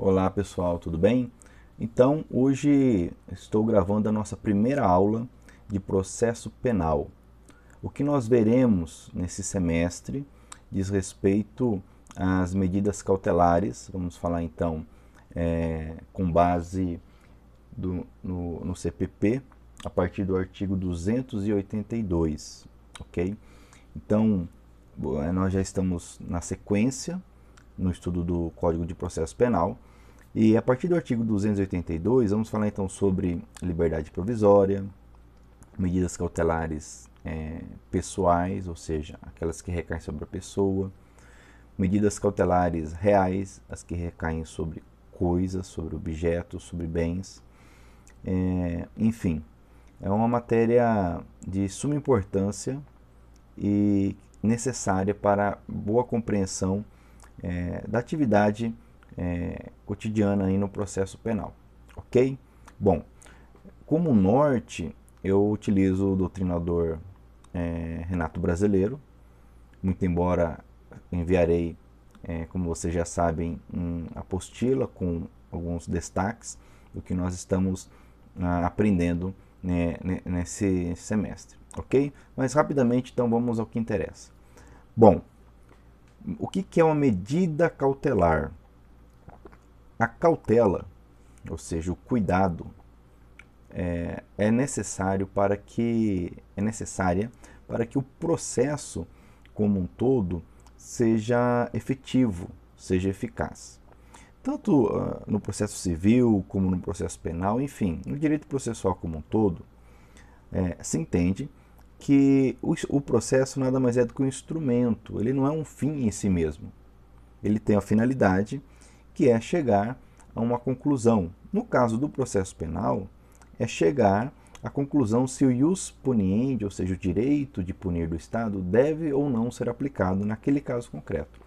Olá pessoal, tudo bem? Então, hoje estou gravando a nossa primeira aula de processo penal. O que nós veremos nesse semestre diz respeito às medidas cautelares, vamos falar então é, com base do, no, no CPP, a partir do artigo 282, ok? Então, nós já estamos na sequência no estudo do Código de Processo Penal. E a partir do artigo 282, vamos falar então sobre liberdade provisória, medidas cautelares é, pessoais, ou seja, aquelas que recaem sobre a pessoa, medidas cautelares reais, as que recaem sobre coisas, sobre objetos, sobre bens, é, enfim, é uma matéria de suma importância e necessária para boa compreensão é, da atividade é, cotidiana aí no processo penal, ok? Bom, como norte, eu utilizo o doutrinador é, Renato Brasileiro, muito embora enviarei, é, como vocês já sabem, uma apostila com alguns destaques do que nós estamos ah, aprendendo né, nesse semestre, ok? Mas rapidamente, então, vamos ao que interessa. Bom, o que, que é uma medida cautelar? A cautela, ou seja, o cuidado, é, é, necessário para que é necessária para que o processo como um todo seja efetivo, seja eficaz. Tanto uh, no processo civil como no processo penal, enfim, no direito processual como um todo, é, se entende que o, o processo nada mais é do que um instrumento, ele não é um fim em si mesmo. Ele tem a finalidade que é chegar a uma conclusão. No caso do processo penal, é chegar à conclusão se o ius puniendi, ou seja, o direito de punir do Estado, deve ou não ser aplicado naquele caso concreto.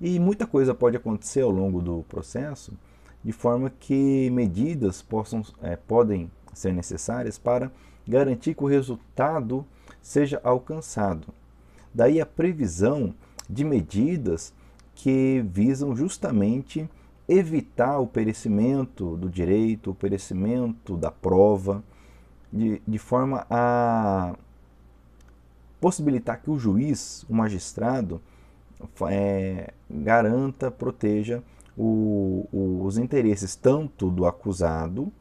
E muita coisa pode acontecer ao longo do processo, de forma que medidas possam, é, podem ser necessárias para garantir que o resultado seja alcançado. Daí a previsão de medidas que visam justamente evitar o perecimento do direito, o perecimento da prova, de, de forma a possibilitar que o juiz, o magistrado, é, garanta, proteja o, o, os interesses tanto do acusado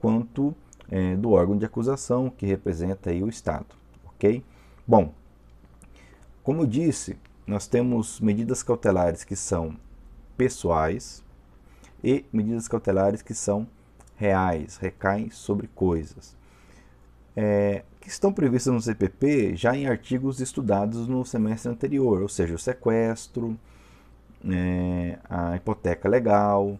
quanto é, do órgão de acusação, que representa aí o Estado. Ok? Bom, como eu disse, nós temos medidas cautelares que são pessoais e medidas cautelares que são reais, recaem sobre coisas. É, que estão previstas no CPP já em artigos estudados no semestre anterior, ou seja, o sequestro, é, a hipoteca legal,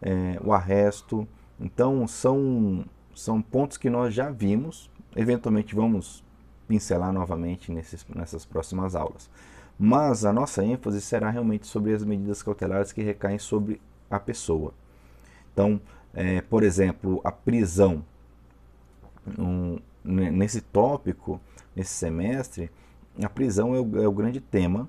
é, o arresto. Então, são são pontos que nós já vimos, eventualmente vamos pincelar novamente nesses, nessas próximas aulas. Mas a nossa ênfase será realmente sobre as medidas cautelares que recaem sobre a pessoa. Então, é, por exemplo, a prisão. Um, nesse tópico, nesse semestre, a prisão é o, é o grande tema,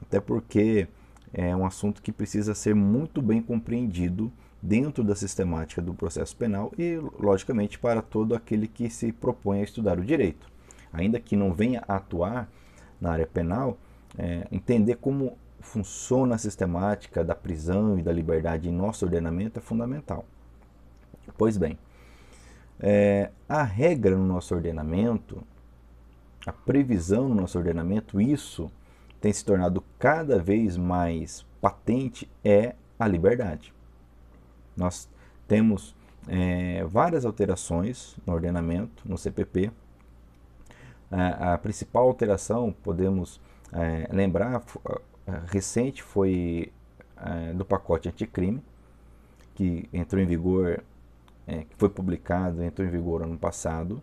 até porque é um assunto que precisa ser muito bem compreendido dentro da sistemática do processo penal e, logicamente, para todo aquele que se propõe a estudar o direito. Ainda que não venha a atuar na área penal, é, entender como funciona a sistemática da prisão e da liberdade em nosso ordenamento é fundamental. Pois bem, é, a regra no nosso ordenamento, a previsão no nosso ordenamento, isso tem se tornado cada vez mais patente, é a liberdade. Nós temos é, várias alterações no ordenamento, no CPP. A, a principal alteração, podemos é, lembrar, recente foi é, do pacote anticrime, que entrou em vigor, é, que foi publicado, entrou em vigor ano passado,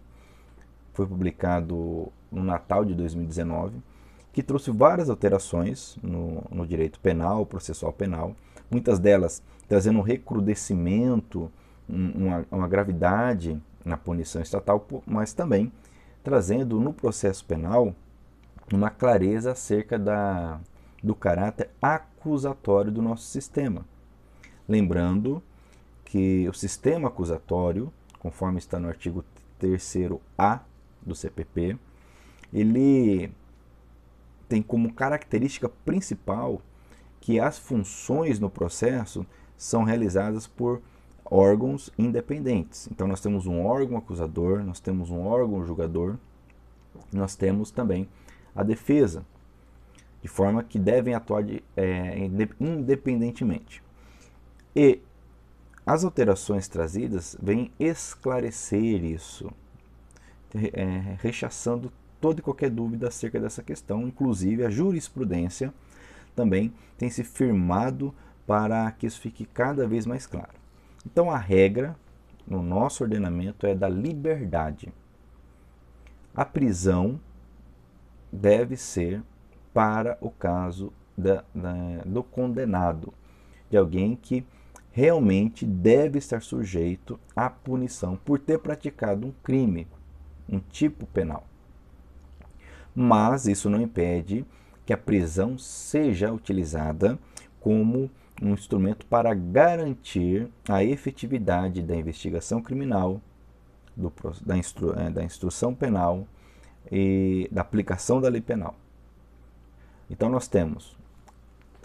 foi publicado no Natal de 2019, que trouxe várias alterações no, no direito penal, processual penal, muitas delas trazendo um recrudescimento, uma, uma gravidade na punição estatal, mas também trazendo no processo penal uma clareza acerca da, do caráter acusatório do nosso sistema. Lembrando que o sistema acusatório, conforme está no artigo 3A do CPP, ele tem como característica principal que as funções no processo são realizadas por órgãos independentes. Então nós temos um órgão acusador, nós temos um órgão julgador, nós temos também a defesa, de forma que devem atuar de, é, independentemente. E as alterações trazidas vêm esclarecer isso, é, rechaçando toda e qualquer dúvida acerca dessa questão, inclusive a jurisprudência também tem se firmado para que isso fique cada vez mais claro. Então a regra no nosso ordenamento é da liberdade. A prisão deve ser para o caso da, da, do condenado, de alguém que realmente deve estar sujeito à punição por ter praticado um crime, um tipo penal. Mas isso não impede que a prisão seja utilizada como um instrumento para garantir a efetividade da investigação criminal, do, da, instru, é, da instrução penal e da aplicação da lei penal. Então nós temos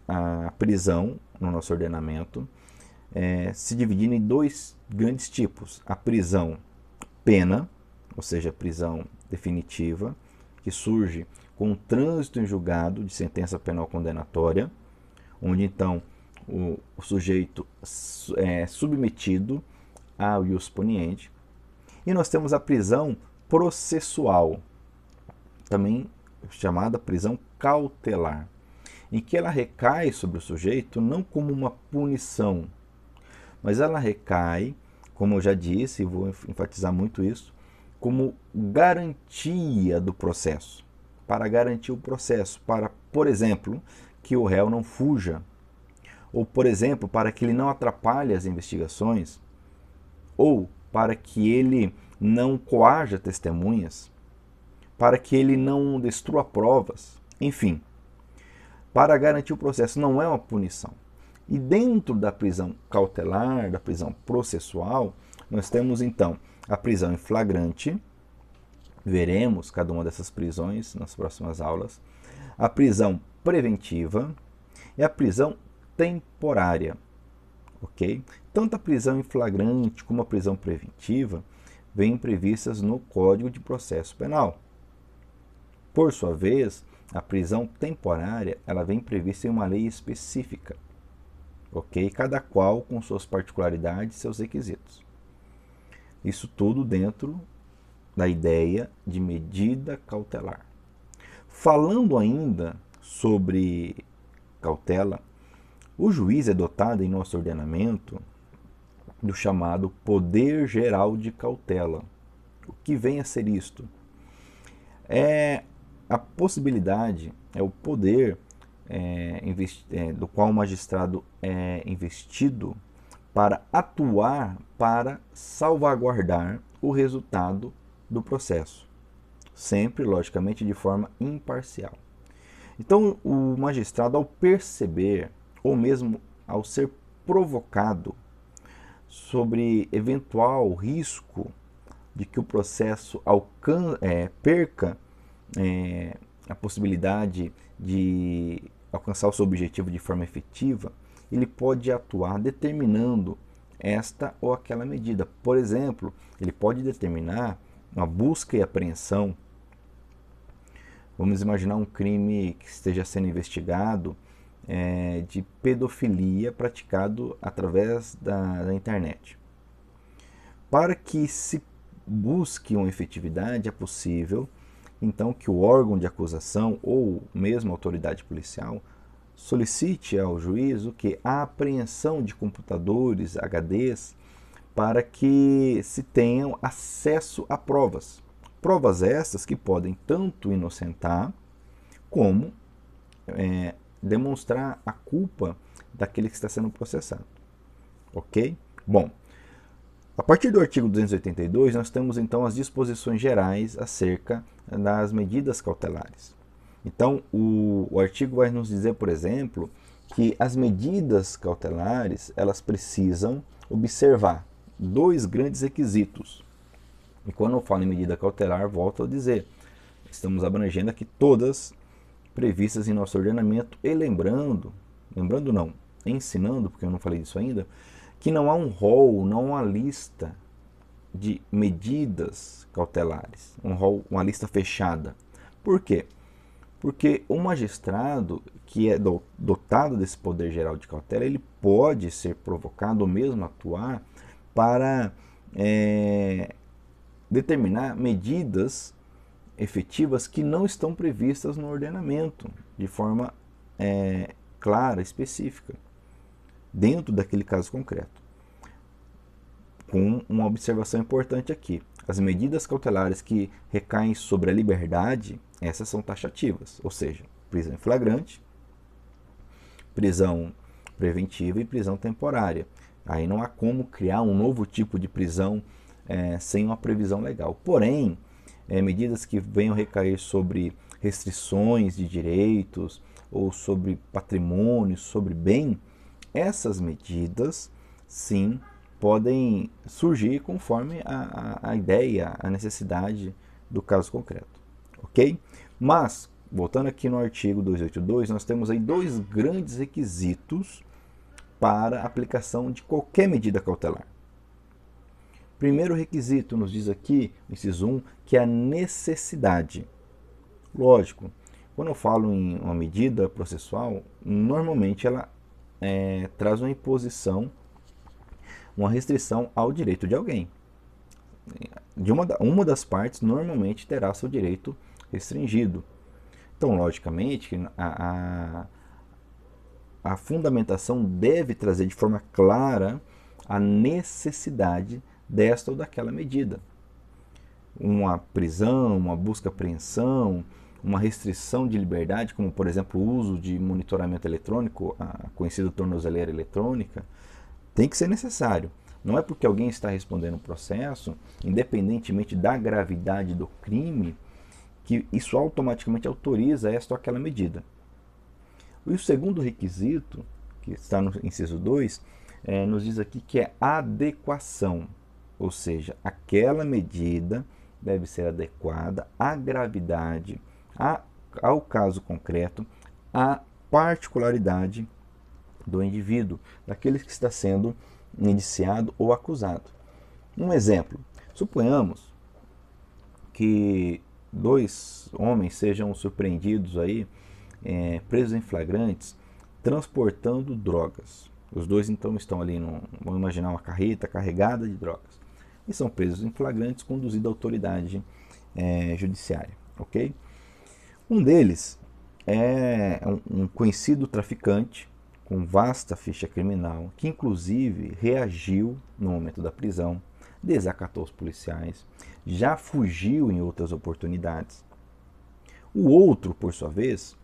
a prisão no nosso ordenamento é, se dividindo em dois grandes tipos: a prisão pena, ou seja, a prisão definitiva, que surge com o trânsito em julgado de sentença penal condenatória, onde então o, o sujeito é submetido ao ius poniente. E nós temos a prisão processual, também chamada prisão cautelar, em que ela recai sobre o sujeito não como uma punição, mas ela recai, como eu já disse, e vou enfatizar muito isso, como garantia do processo, para garantir o processo, para, por exemplo, que o réu não fuja. Ou, por exemplo, para que ele não atrapalhe as investigações, ou para que ele não coaja testemunhas, para que ele não destrua provas, enfim, para garantir o processo não é uma punição. E dentro da prisão cautelar, da prisão processual, nós temos então a prisão em flagrante, veremos cada uma dessas prisões nas próximas aulas, a prisão preventiva e a prisão temporária. Ok? Tanto a prisão em flagrante como a prisão preventiva vêm previstas no Código de Processo Penal. Por sua vez, a prisão temporária ela vem prevista em uma lei específica, ok? Cada qual com suas particularidades seus requisitos. Isso tudo dentro da ideia de medida cautelar. Falando ainda sobre cautela, o juiz é dotado em nosso ordenamento do chamado poder geral de cautela. O que vem a ser isto? É a possibilidade, é o poder é, é, do qual o magistrado é investido para atuar para salvaguardar o resultado do processo, sempre, logicamente, de forma imparcial. Então, o magistrado, ao perceber ou mesmo ao ser provocado sobre eventual risco de que o processo é, perca é, a possibilidade de alcançar o seu objetivo de forma efetiva, ele pode atuar determinando esta ou aquela medida. Por exemplo, ele pode determinar uma busca e apreensão. Vamos imaginar um crime que esteja sendo investigado é, de pedofilia praticado através da, da internet. Para que se busque uma efetividade, é possível então que o órgão de acusação ou mesmo a autoridade policial solicite ao juiz o que a apreensão de computadores, HDs, para que se tenham acesso a provas. Provas essas que podem tanto inocentar como é, demonstrar a culpa daquele que está sendo processado. Ok? Bom, a partir do artigo 282, nós temos então as disposições gerais acerca das medidas cautelares. Então, o, o artigo vai nos dizer, por exemplo, que as medidas cautelares elas precisam observar dois grandes requisitos. E quando eu falo em medida cautelar, volto a dizer, estamos abrangendo aqui todas previstas em nosso ordenamento e lembrando, lembrando não, ensinando, porque eu não falei disso ainda, que não há um rol, não há uma lista de medidas cautelares, um rol, uma lista fechada. Por quê? Porque o magistrado que é dotado desse poder geral de cautela, ele pode ser provocado ou mesmo atuar para é, determinar medidas efetivas que não estão previstas no ordenamento de forma é, clara, específica, dentro daquele caso concreto. Com uma observação importante aqui: as medidas cautelares que recaem sobre a liberdade, essas são taxativas, ou seja, prisão em flagrante, prisão preventiva e prisão temporária. Aí não há como criar um novo tipo de prisão é, sem uma previsão legal. Porém, é, medidas que venham recair sobre restrições de direitos ou sobre patrimônio, sobre bem, essas medidas sim podem surgir conforme a, a, a ideia, a necessidade do caso concreto. Ok? Mas, voltando aqui no artigo 282, nós temos aí dois grandes requisitos para aplicação de qualquer medida cautelar. Primeiro requisito, nos diz aqui, inciso 1, que é a necessidade. Lógico, quando eu falo em uma medida processual, normalmente ela é, traz uma imposição, uma restrição ao direito de alguém. De uma, uma das partes normalmente terá seu direito restringido. Então, logicamente, a, a, a fundamentação deve trazer de forma clara a necessidade desta ou daquela medida. Uma prisão, uma busca-apreensão, uma restrição de liberdade, como por exemplo o uso de monitoramento eletrônico, a conhecida tornozeleira eletrônica, tem que ser necessário. Não é porque alguém está respondendo um processo, independentemente da gravidade do crime, que isso automaticamente autoriza esta ou aquela medida. E o segundo requisito, que está no inciso 2, é, nos diz aqui que é adequação. Ou seja, aquela medida deve ser adequada à gravidade, a, ao caso concreto, à particularidade do indivíduo, daquele que está sendo indiciado ou acusado. Um exemplo: suponhamos que dois homens sejam surpreendidos aí, é, presos em flagrantes, transportando drogas. Os dois então estão ali, no, vamos imaginar uma carreta carregada de drogas e são presos em flagrantes conduzidos à autoridade é, judiciária. ok? Um deles é um conhecido traficante com vasta ficha criminal, que inclusive reagiu no momento da prisão, desacatou os policiais, já fugiu em outras oportunidades. O outro, por sua vez,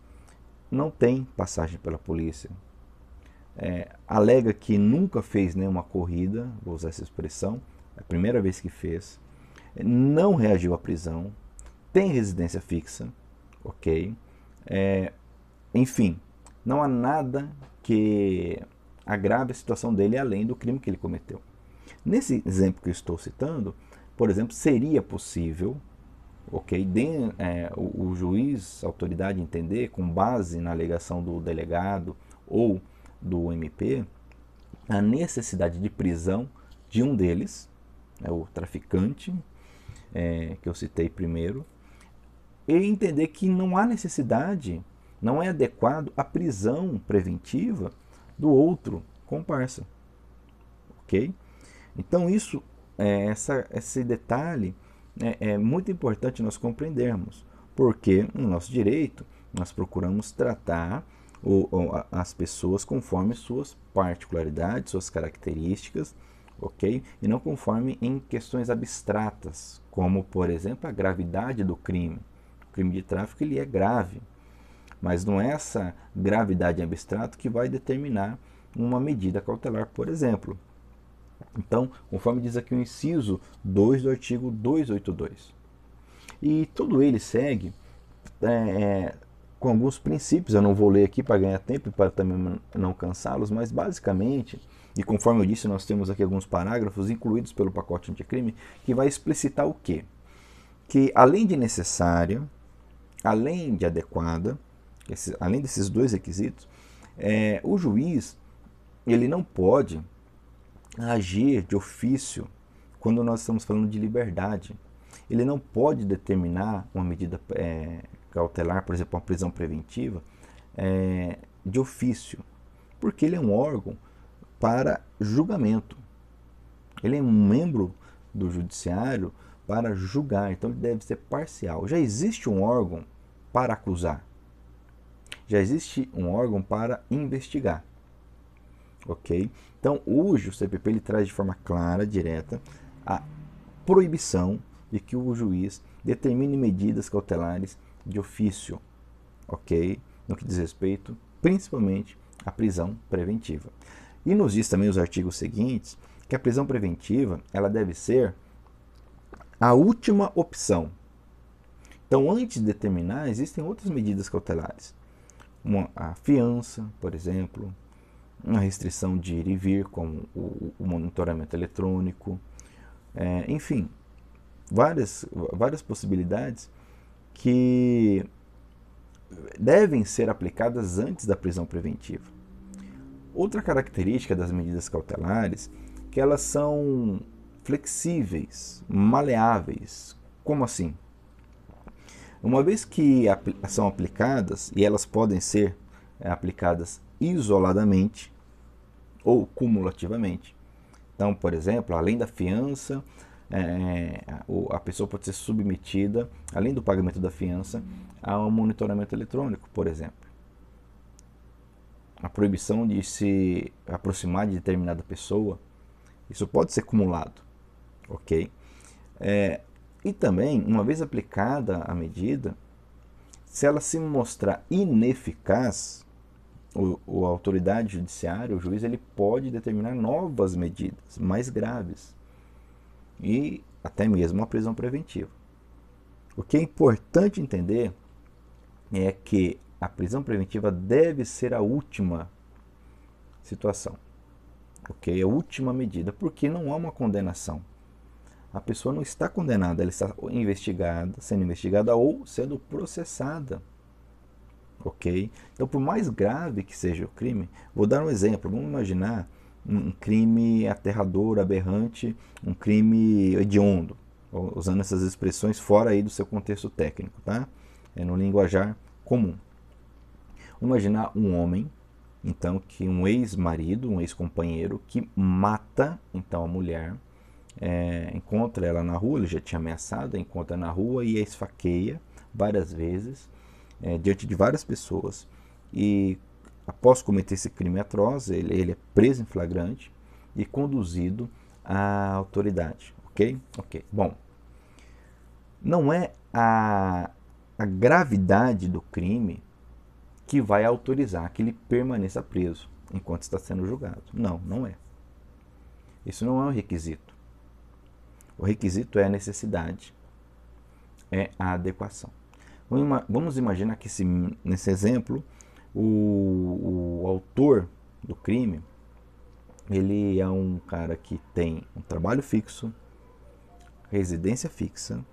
não tem passagem pela polícia. É, alega que nunca fez nenhuma corrida, vou usar essa expressão, é a primeira vez que fez, não reagiu à prisão, tem residência fixa, ok? É, enfim, não há nada que agrave a situação dele além do crime que ele cometeu. Nesse exemplo que eu estou citando, por exemplo, seria possível, ok, de, é, o, o, juiz, a autoridade entender, com base na alegação do delegado ou do MP, a necessidade de prisão de um deles, é o traficante, é, que eu citei primeiro, e entender que não há necessidade, não é adequado a prisão preventiva do outro comparsa. Ok? Então, isso, é, essa, esse detalhe é, é muito importante nós compreendermos, porque no nosso direito nós procuramos tratar o, as pessoas conforme suas particularidades, suas características ok? E não conforme em questões abstratas, como por exemplo a gravidade do crime. O crime de tráfico ele é grave, mas não é essa gravidade abstrata que vai determinar uma medida cautelar, por exemplo. Então, conforme diz aqui o inciso 2 do artigo 282. E tudo ele segue é, é com alguns princípios. Eu não vou ler aqui para ganhar tempo e para também não cansá-los, mas basicamente, e conforme eu disse, nós temos aqui alguns parágrafos incluídos pelo pacote anticrime que vai explicitar o quê? Que além de necessária, além de adequada, além desses dois requisitos, é, o juiz ele não pode agir de ofício quando nós estamos falando de liberdade. Ele não pode determinar uma medida é, cautelar, por exemplo, uma prisão preventiva, é, de ofício, porque ele é um órgão para julgamento. Ele é um membro do judiciário para julgar, então ele deve ser parcial. Já existe um órgão para acusar, já existe um órgão para investigar. Ok? Então, hoje o CPP ele traz de forma clara, direta, a proibição de que o juiz determine medidas cautelares de ofício, ok? No que diz respeito, principalmente, à prisão preventiva. E nos diz também os artigos seguintes que a prisão preventiva ela deve ser a última opção. Então, antes de determinar, existem outras medidas cautelares. Uma, a fiança, por exemplo, uma restrição de ir e vir, como o, o monitoramento eletrônico, é, enfim, várias, várias possibilidades que devem ser aplicadas antes da prisão preventiva. Outra característica das medidas cautelares é que elas são flexíveis, maleáveis. Como assim? Uma vez que são aplicadas, e elas podem ser é, aplicadas isoladamente ou cumulativamente. Então, por exemplo, além da fiança, é, a pessoa pode ser submetida, além do pagamento da fiança, a um monitoramento eletrônico, por exemplo. A proibição de se aproximar de determinada pessoa, isso pode ser acumulado, ok? É, e também, uma vez aplicada a medida, se ela se mostrar ineficaz, o, o, a autoridade judiciária, o juiz, ele pode determinar novas medidas mais graves e até mesmo uma prisão preventiva. O que é importante entender é que a prisão preventiva deve ser a última situação, ok? A última medida, porque não há uma condenação. A pessoa não está condenada, ela está investigada, sendo investigada ou sendo processada, ok? Então, por mais grave que seja o crime, vou dar um exemplo. Vamos imaginar um crime aterrador, aberrante, um crime hediondo, usando essas expressões fora aí do seu contexto técnico, tá? É no linguajar comum. Imaginar um homem, então, que um ex-marido, um ex-companheiro, que mata então a mulher, é, encontra ela na rua, ele já tinha ameaçado, encontra na rua e a esfaqueia várias vezes, é, diante de várias pessoas. E após cometer esse crime atroz, ele, ele é preso em flagrante e conduzido à autoridade. Ok? Ok. Bom, não é a, a gravidade do crime que vai autorizar que ele permaneça preso enquanto está sendo julgado. Não, não é. Isso não é um requisito. O requisito é a necessidade, é a adequação. Vamos imaginar que se, nesse exemplo o, o autor do crime ele é um cara que tem um trabalho fixo, residência fixa,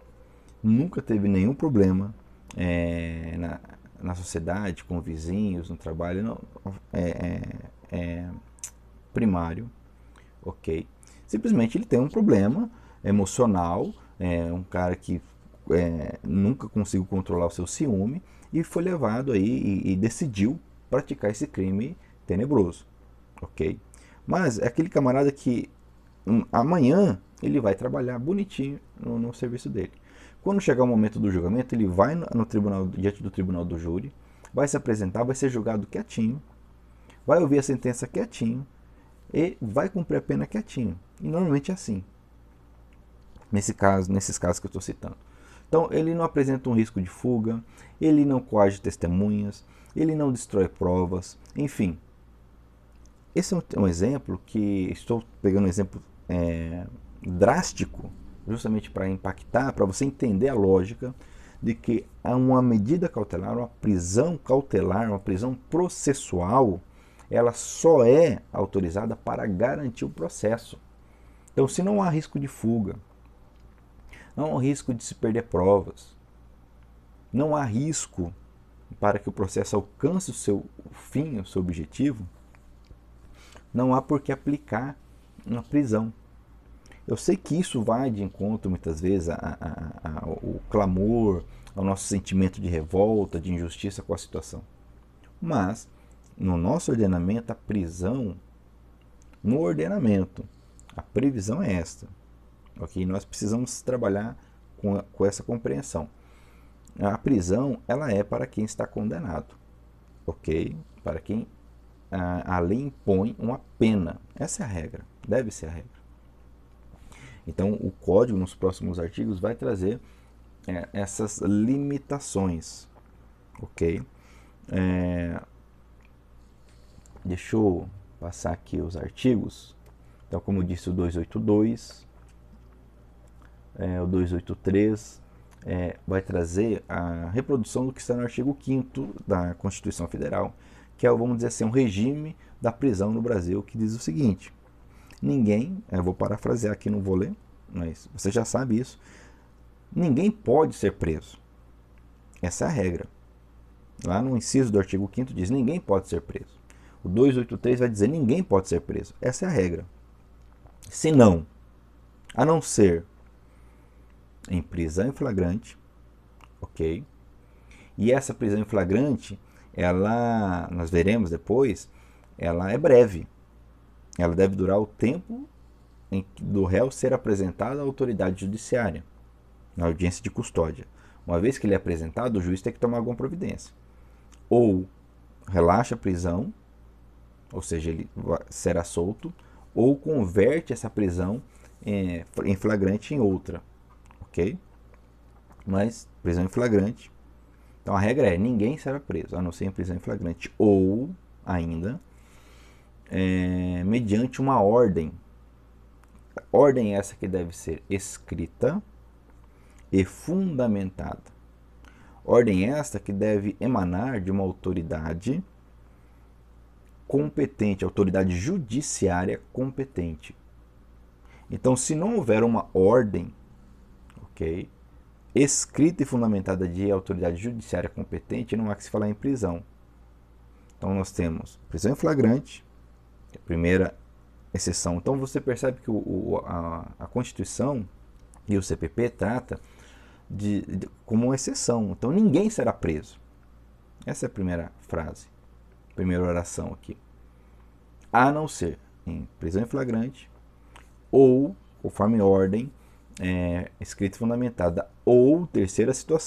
nunca teve nenhum problema é, na, na sociedade, com vizinhos, no trabalho, não, é, é, é, primário, ok? Simplesmente ele tem um problema emocional, é um cara que é, nunca conseguiu controlar o seu ciúme e foi levado aí e, e decidiu praticar esse crime tenebroso, ok? Mas é aquele camarada que um, amanhã ele vai trabalhar bonitinho no, no, serviço dele. Quando chegar o momento do julgamento, ele vai no, no tribunal, diante do tribunal do júri, vai se apresentar, vai ser julgado quietinho, vai ouvir a sentença quietinho e vai cumprir a pena quietinho. E normalmente é assim. Nesse caso, nesses casos que eu estou citando. Então, ele não apresenta um risco de fuga, ele não coage testemunhas, ele não destrói provas, enfim. Esse é um, exemplo que estou pegando um exemplo é, drástico, justamente para impactar, para você entender a lógica de que uma medida cautelar, uma prisão cautelar, uma prisão processual, ela só é autorizada para garantir o processo. Então, se não há risco de fuga, não há risco de se perder provas, não há risco para que o processo alcance o seu fim, o seu objetivo, não há por que aplicar uma prisão. Eu sei que isso vai de encontro muitas vezes ao clamor, ao nosso sentimento de revolta, de injustiça com a situação. Mas no nosso ordenamento, a prisão, no ordenamento, a previsão é esta. Ok? Nós precisamos trabalhar com, com essa compreensão. A prisão ela é para quem está condenado, ok? Para quem a, a lei impõe uma pena. Essa é a regra, deve ser a regra. Então, o código nos próximos artigos vai trazer é, essas limitações, ok? É, deixa eu passar aqui os artigos. Então, como disse o 282, é, o 283 é, vai trazer a reprodução do que está no artigo 5 da Constituição Federal, que é, vamos dizer assim, um regime da prisão no Brasil, que diz o seguinte: ninguém, eu vou parafrasear aqui, não vou ler, mas você já sabe isso, ninguém pode ser preso. Essa é a regra. Lá no inciso do artigo 5 diz: ninguém pode ser preso. O 283 vai dizer: ninguém pode ser preso. Essa é a regra. Se não, a não ser em prisão em flagrante, ok? E essa prisão em flagrante, ela, nós veremos depois, ela é breve. Ela deve durar o tempo em que do réu ser apresentado à autoridade judiciária, na audiência de custódia. Uma vez que ele é apresentado, o juiz tem que tomar alguma providência. Ou relaxa a prisão, ou seja, ele será solto, ou converte essa prisão em flagrante em outra ok? Mas prisão em flagrante. Então a regra é ninguém será preso, a não ser em prisão em flagrante. Ou ainda é, mediante uma ordem. Ordem essa que deve ser escrita e fundamentada. Ordem esta que deve emanar de uma autoridade competente, autoridade judiciária competente. Então, se não houver uma ordem Escrita e fundamentada de autoridade judiciária competente, não há que se falar em prisão. Então nós temos prisão em flagrante, é a primeira exceção. Então você percebe que o, a, a, Constituição e o CPP trata de, de, como uma exceção. Então ninguém será preso. Essa é a primeira frase, primeira oração aqui. A não ser em prisão em flagrante ou, conforme ordem, é, escrita fundamentada. Ou, terceira situação,